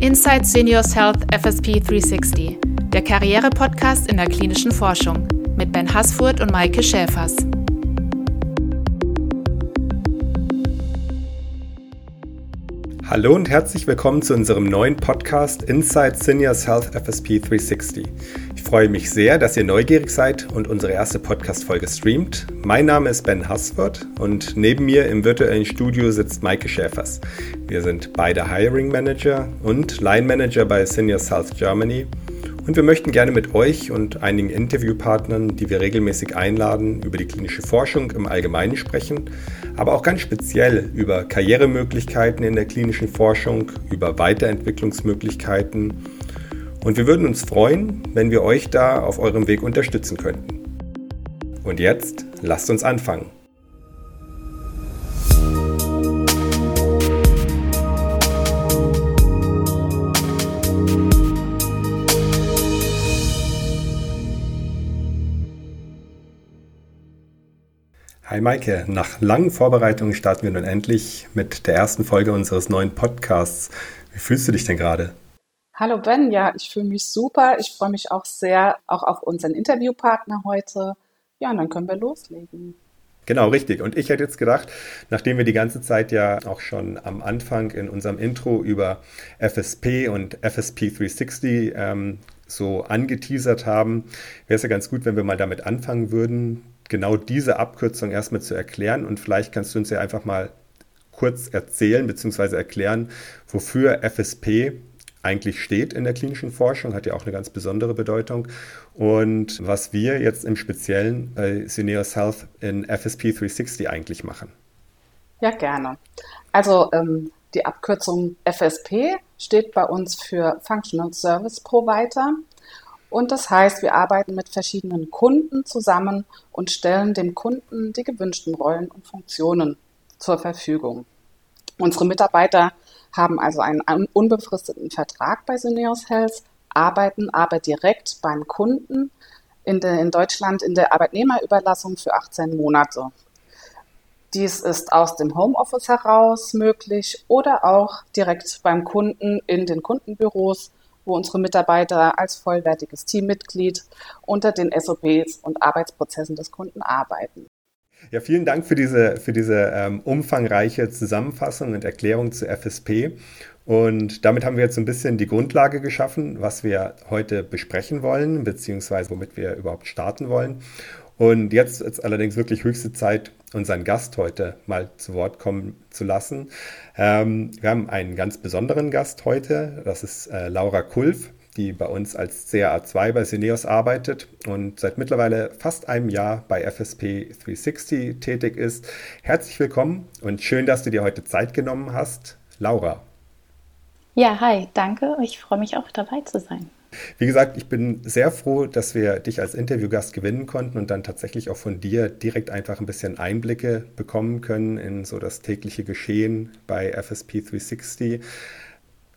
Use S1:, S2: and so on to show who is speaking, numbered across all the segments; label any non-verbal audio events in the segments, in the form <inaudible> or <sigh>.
S1: Inside Seniors Health FSP 360, der Karriere-Podcast in der klinischen Forschung mit Ben Hasfurt und Maike Schäfers.
S2: Hallo und herzlich willkommen zu unserem neuen Podcast Inside Seniors Health FSP 360. Ich freue mich sehr, dass ihr neugierig seid und unsere erste Podcast-Folge streamt. Mein Name ist Ben Hassford und neben mir im virtuellen Studio sitzt Maike Schäfers. Wir sind beide Hiring Manager und Line Manager bei Seniors Health Germany und wir möchten gerne mit euch und einigen Interviewpartnern, die wir regelmäßig einladen, über die klinische Forschung im Allgemeinen sprechen, aber auch ganz speziell über Karrieremöglichkeiten in der klinischen Forschung, über Weiterentwicklungsmöglichkeiten. Und wir würden uns freuen, wenn wir euch da auf eurem Weg unterstützen könnten. Und jetzt lasst uns anfangen. Hi Maike, nach langen Vorbereitungen starten wir nun endlich mit der ersten Folge unseres neuen Podcasts. Wie fühlst du dich denn gerade?
S3: Hallo Ben, ja, ich fühle mich super. Ich freue mich auch sehr auch auf unseren Interviewpartner heute. Ja, und dann können wir loslegen.
S2: Genau, richtig. Und ich hätte jetzt gedacht, nachdem wir die ganze Zeit ja auch schon am Anfang in unserem Intro über FSP und FSP 360 ähm, so angeteasert haben, wäre es ja ganz gut, wenn wir mal damit anfangen würden, genau diese Abkürzung erstmal zu erklären. Und vielleicht kannst du uns ja einfach mal kurz erzählen bzw. erklären, wofür FSP eigentlich steht in der klinischen Forschung, hat ja auch eine ganz besondere Bedeutung. Und was wir jetzt im Speziellen bei Syneos Health in FSP 360 eigentlich machen.
S3: Ja, gerne. Also ähm, die Abkürzung FSP steht bei uns für Functional Service Provider. Und das heißt, wir arbeiten mit verschiedenen Kunden zusammen und stellen dem Kunden die gewünschten Rollen und Funktionen zur Verfügung. Unsere Mitarbeiter haben also einen unbefristeten Vertrag bei Syneos Health, arbeiten aber direkt beim Kunden in, der, in Deutschland in der Arbeitnehmerüberlassung für 18 Monate. Dies ist aus dem Homeoffice heraus möglich oder auch direkt beim Kunden in den Kundenbüros wo unsere Mitarbeiter als vollwertiges Teammitglied unter den SOPs und Arbeitsprozessen des Kunden arbeiten.
S2: Ja, vielen Dank für diese, für diese ähm, umfangreiche Zusammenfassung und Erklärung zu FSP. Und damit haben wir jetzt ein bisschen die Grundlage geschaffen, was wir heute besprechen wollen, beziehungsweise womit wir überhaupt starten wollen. Und jetzt ist allerdings wirklich höchste Zeit, unseren Gast heute mal zu Wort kommen zu lassen. Ähm, wir haben einen ganz besonderen Gast heute. Das ist äh, Laura Kulf, die bei uns als CA2 bei Cineos arbeitet und seit mittlerweile fast einem Jahr bei FSP 360 tätig ist. Herzlich willkommen und schön, dass du dir heute Zeit genommen hast. Laura.
S4: Ja, hi, danke. Ich freue mich auch dabei zu sein.
S2: Wie gesagt, ich bin sehr froh, dass wir dich als Interviewgast gewinnen konnten und dann tatsächlich auch von dir direkt einfach ein bisschen Einblicke bekommen können in so das tägliche Geschehen bei FSP 360.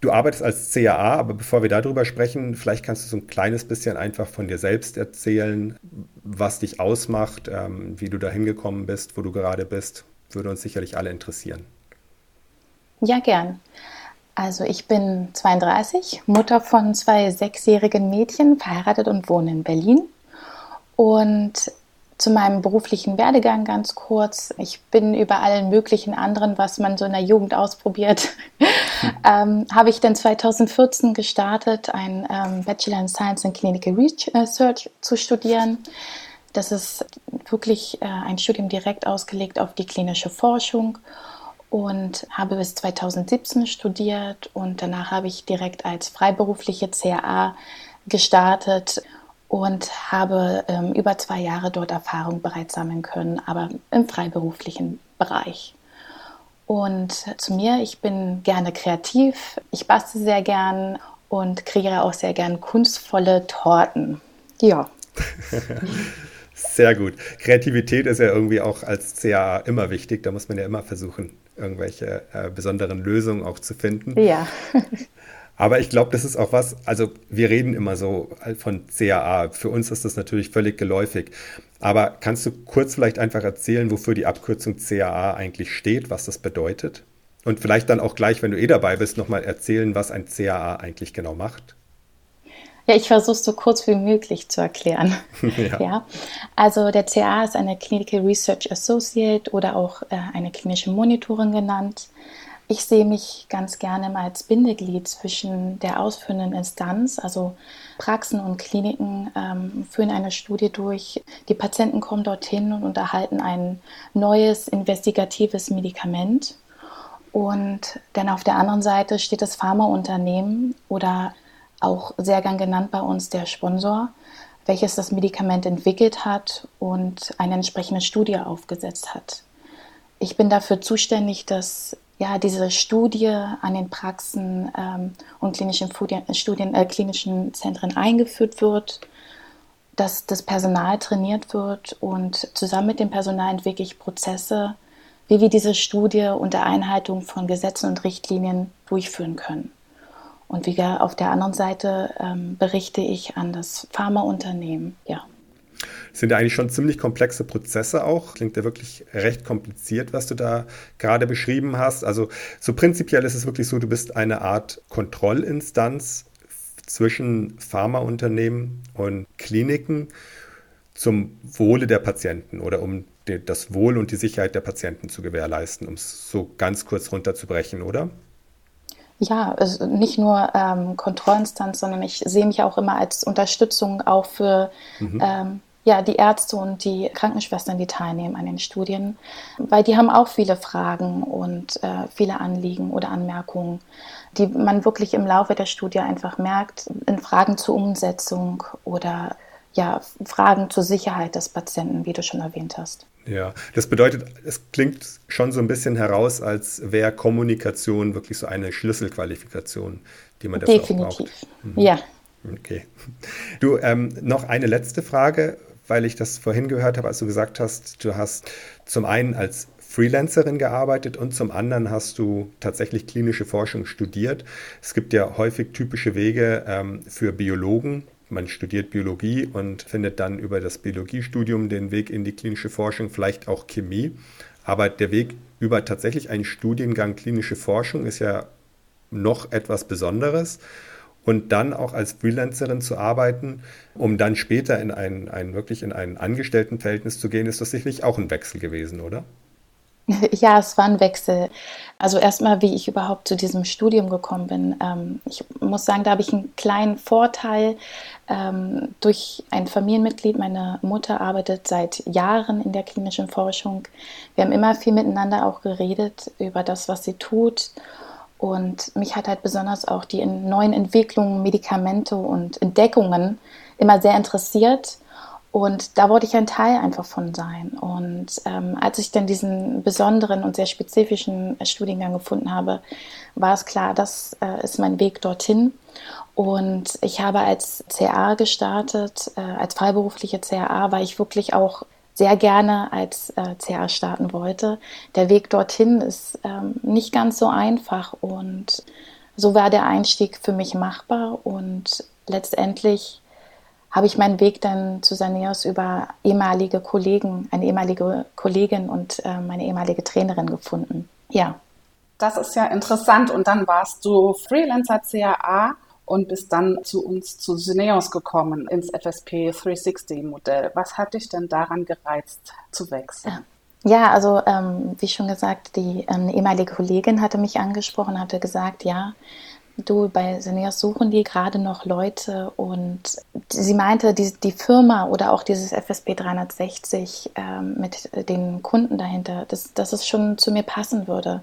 S2: Du arbeitest als CAA, aber bevor wir darüber sprechen, vielleicht kannst du so ein kleines bisschen einfach von dir selbst erzählen, was dich ausmacht, ähm, wie du da hingekommen bist, wo du gerade bist. Würde uns sicherlich alle interessieren.
S4: Ja, gern. Also ich bin 32, Mutter von zwei sechsjährigen Mädchen, verheiratet und wohne in Berlin. Und zu meinem beruflichen Werdegang ganz kurz. Ich bin über allen möglichen anderen, was man so in der Jugend ausprobiert, <laughs> ähm, habe ich dann 2014 gestartet, ein ähm, Bachelor in Science and Clinical Research zu studieren. Das ist wirklich äh, ein Studium direkt ausgelegt auf die klinische Forschung und habe bis 2017 studiert und danach habe ich direkt als freiberufliche CAA gestartet und habe ähm, über zwei Jahre dort Erfahrung bereits sammeln können, aber im freiberuflichen Bereich. Und zu mir, ich bin gerne kreativ, ich bastel sehr gern und kreiere auch sehr gern kunstvolle Torten. Ja. <laughs>
S2: Sehr gut. Kreativität ist ja irgendwie auch als CAA immer wichtig. Da muss man ja immer versuchen, irgendwelche äh, besonderen Lösungen auch zu finden.
S4: Ja. <laughs>
S2: Aber ich glaube, das ist auch was, also wir reden immer so von CAA. Für uns ist das natürlich völlig geläufig. Aber kannst du kurz vielleicht einfach erzählen, wofür die Abkürzung CAA eigentlich steht, was das bedeutet? Und vielleicht dann auch gleich, wenn du eh dabei bist, nochmal erzählen, was ein CAA eigentlich genau macht.
S4: Ja, ich versuche es so kurz wie möglich zu erklären. <laughs> <laughs> ja. ja. Also der CA ist eine Clinical Research Associate oder auch äh, eine klinische Monitorin genannt. Ich sehe mich ganz gerne mal als Bindeglied zwischen der ausführenden Instanz, also Praxen und Kliniken ähm, führen eine Studie durch. Die Patienten kommen dorthin und unterhalten ein neues investigatives Medikament. Und dann auf der anderen Seite steht das Pharmaunternehmen oder auch sehr gern genannt bei uns der Sponsor, welches das Medikament entwickelt hat und eine entsprechende Studie aufgesetzt hat. Ich bin dafür zuständig, dass ja, diese Studie an den Praxen ähm, und klinischen, Studien, äh, klinischen Zentren eingeführt wird, dass das Personal trainiert wird und zusammen mit dem Personal entwickle ich Prozesse, wie wir diese Studie unter Einhaltung von Gesetzen und Richtlinien durchführen können. Und wie auf der anderen Seite ähm, berichte ich an das Pharmaunternehmen. Ja.
S2: Sind ja eigentlich schon ziemlich komplexe Prozesse auch. Klingt ja wirklich recht kompliziert, was du da gerade beschrieben hast. Also so prinzipiell ist es wirklich so, du bist eine Art Kontrollinstanz zwischen Pharmaunternehmen und Kliniken zum Wohle der Patienten oder um das Wohl und die Sicherheit der Patienten zu gewährleisten, um es so ganz kurz runterzubrechen, oder?
S4: Ja, also nicht nur ähm, Kontrollinstanz, sondern ich sehe mich auch immer als Unterstützung auch für mhm. ähm, ja, die Ärzte und die Krankenschwestern, die teilnehmen an den Studien, weil die haben auch viele Fragen und äh, viele Anliegen oder Anmerkungen, die man wirklich im Laufe der Studie einfach merkt, in Fragen zur Umsetzung oder ja, Fragen zur Sicherheit des Patienten, wie du schon erwähnt hast.
S2: Ja, das bedeutet, es klingt schon so ein bisschen heraus, als wäre Kommunikation wirklich so eine Schlüsselqualifikation, die man dafür
S4: Definitiv. auch braucht. Mhm. Ja.
S2: Okay. Du, ähm, noch eine letzte Frage, weil ich das vorhin gehört habe, als du gesagt hast, du hast zum einen als Freelancerin gearbeitet und zum anderen hast du tatsächlich klinische Forschung studiert. Es gibt ja häufig typische Wege ähm, für Biologen, man studiert Biologie und findet dann über das Biologiestudium den Weg in die klinische Forschung, vielleicht auch Chemie. Aber der Weg über tatsächlich einen Studiengang klinische Forschung ist ja noch etwas Besonderes. Und dann auch als Freelancerin zu arbeiten, um dann später in ein, ein wirklich in ein Angestelltenverhältnis zu gehen, ist das sicherlich auch ein Wechsel gewesen, oder? <laughs>
S4: Ja, es war ein Wechsel. Also erstmal, wie ich überhaupt zu diesem Studium gekommen bin. Ähm, ich muss sagen, da habe ich einen kleinen Vorteil ähm, durch ein Familienmitglied. Meine Mutter arbeitet seit Jahren in der klinischen Forschung. Wir haben immer viel miteinander auch geredet über das, was sie tut. Und mich hat halt besonders auch die neuen Entwicklungen, Medikamente und Entdeckungen immer sehr interessiert. Und da wollte ich ein Teil einfach von sein. Und ähm, als ich dann diesen besonderen und sehr spezifischen Studiengang gefunden habe, war es klar, das äh, ist mein Weg dorthin. Und ich habe als CA gestartet, äh, als freiberufliche CA, weil ich wirklich auch sehr gerne als äh, CA starten wollte. Der Weg dorthin ist ähm, nicht ganz so einfach und so war der Einstieg für mich machbar und letztendlich habe ich meinen Weg dann zu Saneos über ehemalige Kollegen, eine ehemalige Kollegin und äh, meine ehemalige Trainerin gefunden. Ja.
S3: Das ist ja interessant. Und dann warst du Freelancer CAA und bist dann zu uns zu Syneos gekommen, ins FSP 360-Modell. Was hat dich denn daran gereizt, zu wechseln?
S4: Ja, also ähm, wie schon gesagt, die ähm, ehemalige Kollegin hatte mich angesprochen, hatte gesagt, ja, du, bei Seniors suchen die gerade noch Leute und sie meinte, die, die Firma oder auch dieses FSP 360 ähm, mit den Kunden dahinter, dass, dass es schon zu mir passen würde.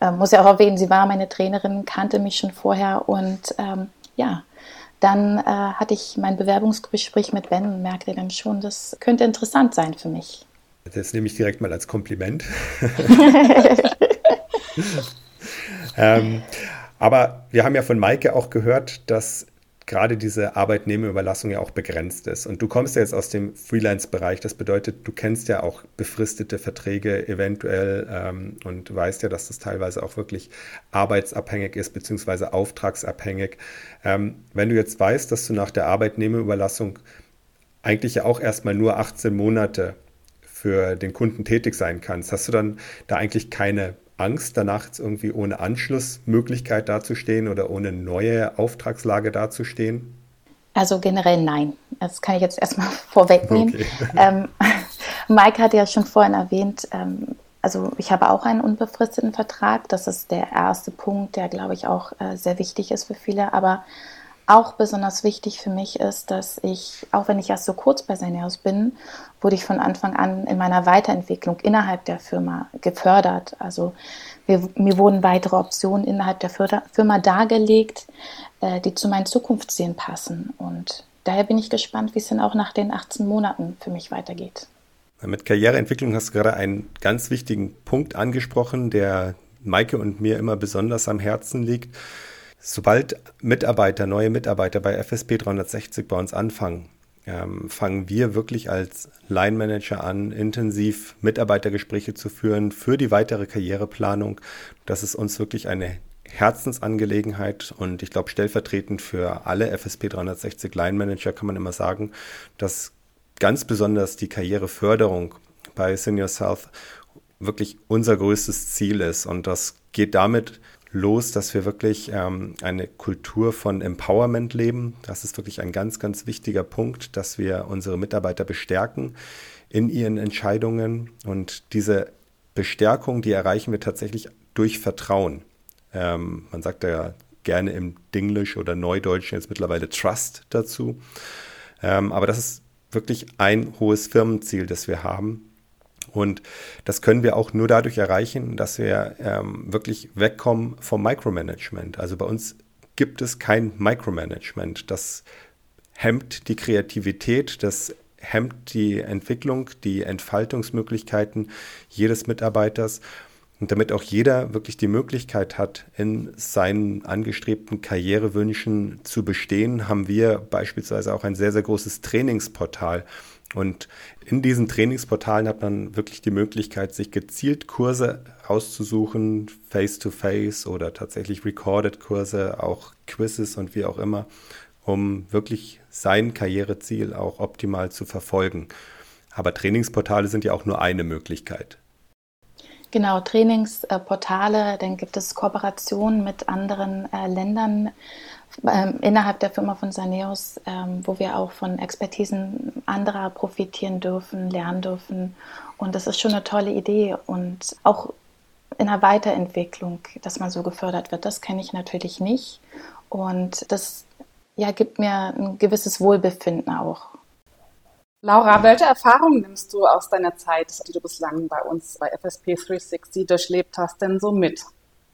S4: Ähm, muss ja auch erwähnen, sie war meine Trainerin, kannte mich schon vorher und ähm, ja, dann äh, hatte ich mein Bewerbungsgespräch mit Ben und merkte dann schon, das könnte interessant sein für mich.
S2: Das nehme ich direkt mal als Kompliment. <laughs> <laughs> ähm, aber wir haben ja von Maike auch gehört, dass gerade diese Arbeitnehmerüberlassung ja auch begrenzt ist. Und du kommst ja jetzt aus dem Freelance-Bereich. Das bedeutet, du kennst ja auch befristete Verträge eventuell ähm, und weißt ja, dass das teilweise auch wirklich arbeitsabhängig ist, beziehungsweise auftragsabhängig. Ähm, wenn du jetzt weißt, dass du nach der Arbeitnehmerüberlassung eigentlich ja auch erstmal nur 18 Monate für den Kunden tätig sein kannst, hast du dann da eigentlich keine Angst, danach jetzt irgendwie ohne Anschlussmöglichkeit dazustehen oder ohne neue Auftragslage dazustehen?
S4: Also generell nein. Das kann ich jetzt erstmal <laughs> vorwegnehmen. Okay. <laughs> Ähm, <laughs> Mike hat ja schon vorhin erwähnt, ähm, also ich habe auch einen unbefristeten Vertrag. Das ist der erste Punkt, der, glaube ich, auch äh, sehr wichtig ist für viele. Aber auch besonders wichtig für mich ist, dass ich, auch wenn ich erst so kurz bei Seneos bin, wurde ich von Anfang an in meiner Weiterentwicklung innerhalb der Firma gefördert. Also wir, mir wurden weitere Optionen innerhalb der Firma dargelegt, äh, die zu meinen Zukunftszielen passen. Und daher bin ich gespannt, wie es dann auch nach den 18 Monaten für mich weitergeht.
S2: Mit Karriereentwicklung hast du gerade einen ganz wichtigen Punkt angesprochen, der Maike und mir immer besonders am Herzen liegt. Sobald Mitarbeiter, neue Mitarbeiter bei FSP 360 bei uns anfangen, ähm, fangen wir wirklich als Line Manager an, intensiv Mitarbeitergespräche zu führen für die weitere Karriereplanung. Das ist uns wirklich eine Herzensangelegenheit und ich glaube, stellvertretend für alle FSP 360 Line Manager kann man immer sagen, dass ganz besonders die Karriereförderung bei Senior South wirklich unser größtes Ziel ist und das geht damit los, dass wir wirklich ähm, eine Kultur von Empowerment leben. Das ist wirklich ein ganz, ganz wichtiger Punkt, dass wir unsere Mitarbeiter bestärken in ihren Entscheidungen. Und diese Bestärkung, die erreichen wir tatsächlich durch Vertrauen. Ähm, man sagt ja gerne im Dinglish oder Neudeutschen jetzt mittlerweile Trust dazu. Ähm, aber das ist wirklich ein hohes Firmenziel, das wir haben und das können wir auch nur dadurch erreichen, dass wir ähm, wirklich wegkommen vom Micromanagement. Also bei uns gibt es kein Micromanagement. Das hemmt die Kreativität, das hemmt die Entwicklung, die Entfaltungsmöglichkeiten jedes Mitarbeiters. Und damit auch jeder wirklich die Möglichkeit hat, in seinen angestrebten Karrierewünschen zu bestehen, haben wir beispielsweise auch ein sehr, sehr großes Trainingsportal, und in diesen Trainingsportalen hat man wirklich die Möglichkeit, sich gezielt Kurse auszusuchen, face-to-face -face oder tatsächlich recorded Kurse, auch Quizzes und wie auch immer, um wirklich sein Karriereziel auch optimal zu verfolgen. Aber Trainingsportale sind ja auch nur eine Möglichkeit.
S4: Genau, Trainingsportale, dann gibt es Kooperationen mit anderen äh, Ländern ähm, innerhalb der Firma von Saneos, ähm, wo wir auch von Expertisen anderer profitieren dürfen, lernen dürfen. Und das ist schon eine tolle Idee und auch in der Weiterentwicklung, dass man so gefördert wird, das kenne ich natürlich nicht. Und das ja, gibt mir ein gewisses Wohlbefinden auch.
S3: Laura, welche Erfahrungen nimmst du aus deiner Zeit, die du bislang bei uns bei FSP 360 durchlebt hast, denn so mit?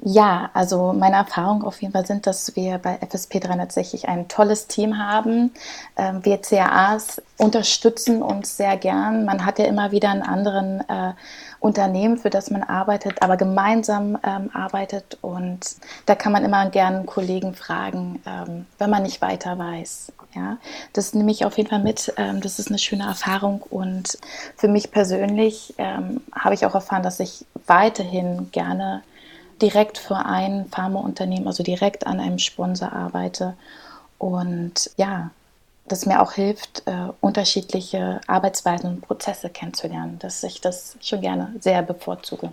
S4: Ja, also meine Erfahrungen auf jeden Fall sind, dass wir bei FSP 360 ein tolles Team haben. Ähm, wir CAAs unterstützen uns sehr gern. Man hat ja immer wieder einen anderen äh, Unternehmen, für das man arbeitet, aber gemeinsam ähm, arbeitet und da kann man immer gerne Kollegen fragen, ähm, wenn man nicht weiter weiß. Ja, das nehme ich auf jeden Fall mit. Ähm, das ist eine schöne Erfahrung und für mich persönlich ähm, habe ich auch erfahren, dass ich weiterhin gerne direkt für ein Pharmaunternehmen, also direkt an einem Sponsor arbeite. Und ja, das mir auch hilft, äh, unterschiedliche Arbeitsweisen und Prozesse kennenzulernen, dass ich das schon gerne sehr bevorzuge.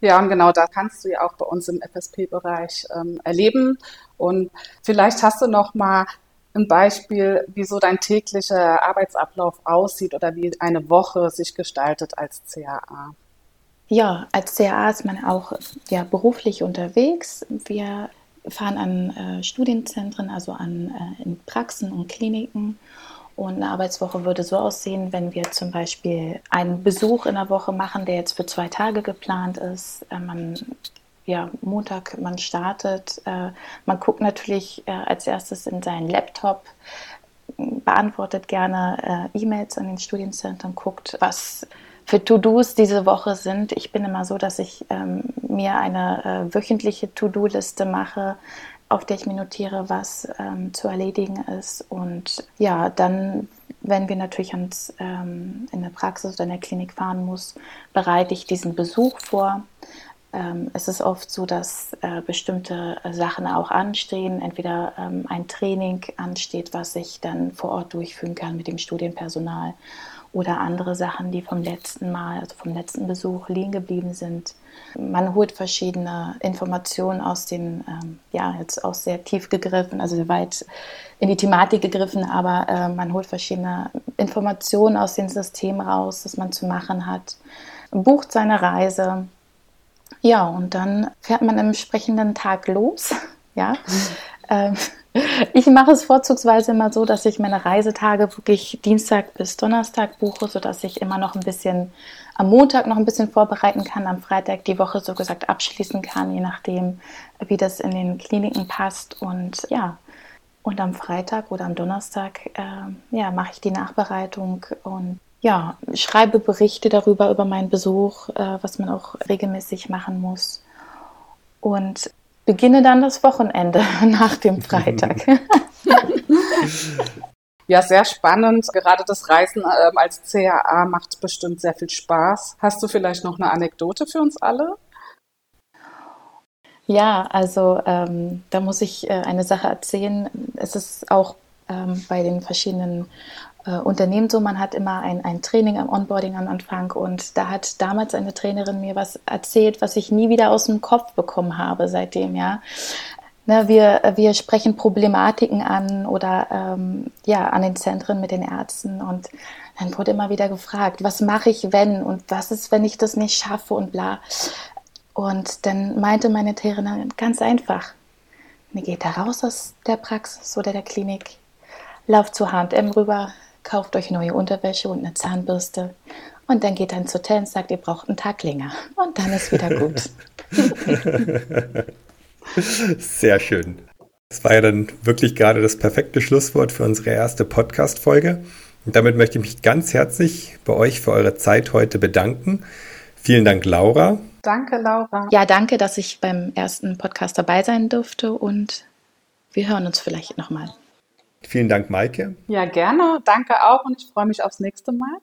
S3: Ja, und genau da kannst du ja auch bei uns im FSP-Bereich ähm, erleben. Und vielleicht hast du noch mal ein Beispiel, wie so dein täglicher Arbeitsablauf aussieht oder wie eine Woche sich gestaltet als CAA.
S4: Ja, als CAA ist man auch ja, beruflich unterwegs. Wir fahren an äh, Studienzentren, also an äh, in Praxen und Kliniken. Und eine Arbeitswoche würde so aussehen, wenn wir zum Beispiel einen Besuch in der Woche machen, der jetzt für zwei Tage geplant ist. Äh, man, ja, Montag, man startet. Äh, man guckt natürlich äh, als erstes in seinen Laptop, beantwortet gerne äh, E-Mails an den Studienzentren, guckt, was für To-Dos diese Woche sind. Ich bin immer so, dass ich ähm, mir eine äh, wöchentliche To-Do-Liste mache, auf der ich mir notiere, was ähm, zu erledigen ist. Und ja, dann, wenn wir natürlich ans, ähm, in der Praxis oder in der Klinik fahren muss, bereite ich diesen Besuch vor. Ähm, es ist oft so, dass äh, bestimmte Sachen auch anstehen. Entweder ähm, ein Training ansteht, was ich dann vor Ort durchführen kann mit dem Studienpersonal oder andere Sachen, die vom letzten Mal, also vom letzten Besuch liegen geblieben sind. Man holt verschiedene Informationen aus den, ähm, ja, jetzt auch sehr tief gegriffen, also sehr weit in die Thematik gegriffen, aber äh, man holt verschiedene Informationen aus dem System raus, das man zu machen hat, bucht seine Reise. Ja, und dann fährt man im entsprechenden Tag los. <laughs> Ja. Mhm. Ich mache es vorzugsweise immer so, dass ich meine Reisetage wirklich Dienstag bis Donnerstag buche, sodass ich immer noch ein bisschen am Montag noch ein bisschen vorbereiten kann, am Freitag die Woche so gesagt abschließen kann, je nachdem, wie das in den Kliniken passt. Und ja, und am Freitag oder am Donnerstag äh, ja, mache ich die Nachbereitung und ja, schreibe Berichte darüber, über meinen Besuch, äh, was man auch regelmäßig machen muss. Und beginne dann das Wochenende <laughs> nach dem Freitag. <laughs>
S3: Ja, sehr spannend. Gerade das Reisen ähm, als CAA macht bestimmt sehr viel Spaß. Hast du vielleicht noch eine Anekdote für uns alle?
S4: Ja, also ähm, da muss ich äh, eine Sache erzählen. Es ist auch ähm, bei den verschiedenen äh, Unternehmen so, man hat immer ein, ein Training am Onboarding am Anfang. Und da hat damals eine Trainerin mir was erzählt, was ich nie wieder aus dem Kopf bekommen habe seitdem, ja. Ne, wir, wir sprechen Problematiken an oder ähm, ja, an den Zentren mit den Ärzten. Und dann wurde immer wieder gefragt, was mache ich, wenn? Und was ist, wenn ich das nicht schaffe? Und bla. Und dann meinte meine Trainerin ganz einfach, mir geht da raus aus der Praxis oder der Klinik, lauft zu H&M rüber, kauft euch neue Unterwäsche und eine Zahnbürste und dann geht dann zu Hotel und sagt, ihr braucht einen Tag länger und dann ist wieder gut. <laughs>
S2: Sehr schön. Das war ja dann wirklich gerade das perfekte Schlusswort für unsere erste Podcast-Folge. Und damit möchte ich mich ganz herzlich bei euch für eure Zeit heute bedanken. Vielen Dank, Laura.
S3: Danke, Laura.
S4: Ja, danke, dass ich beim ersten Podcast dabei sein durfte und wir hören uns vielleicht nochmal.
S2: Vielen Dank, Maike.
S3: Ja, gerne. Danke auch und ich freue mich aufs nächste Mal.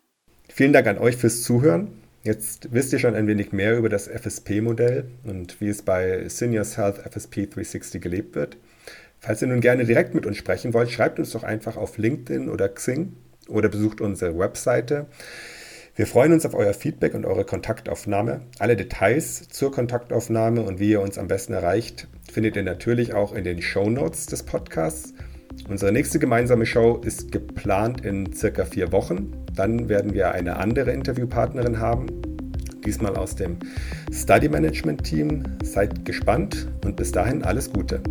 S2: Vielen Dank an euch fürs Zuhören. Jetzt wisst ihr schon ein wenig mehr über das FSP-Modell und wie es bei Seniors Health FSP 360 gelebt wird. Falls ihr nun gerne direkt mit uns sprechen wollt, schreibt uns doch einfach auf LinkedIn oder Xing oder besucht unsere Webseite. Wir freuen uns auf euer Feedback und eure Kontaktaufnahme. Alle Details zur Kontaktaufnahme und wie ihr uns am besten erreicht, findet ihr natürlich auch in den Show Notes des Podcasts. Unsere nächste gemeinsame Show ist geplant in circa vier Wochen. Dann werden wir eine andere Interviewpartnerin haben, diesmal aus dem Study Management Team. Seid gespannt und bis dahin alles Gute.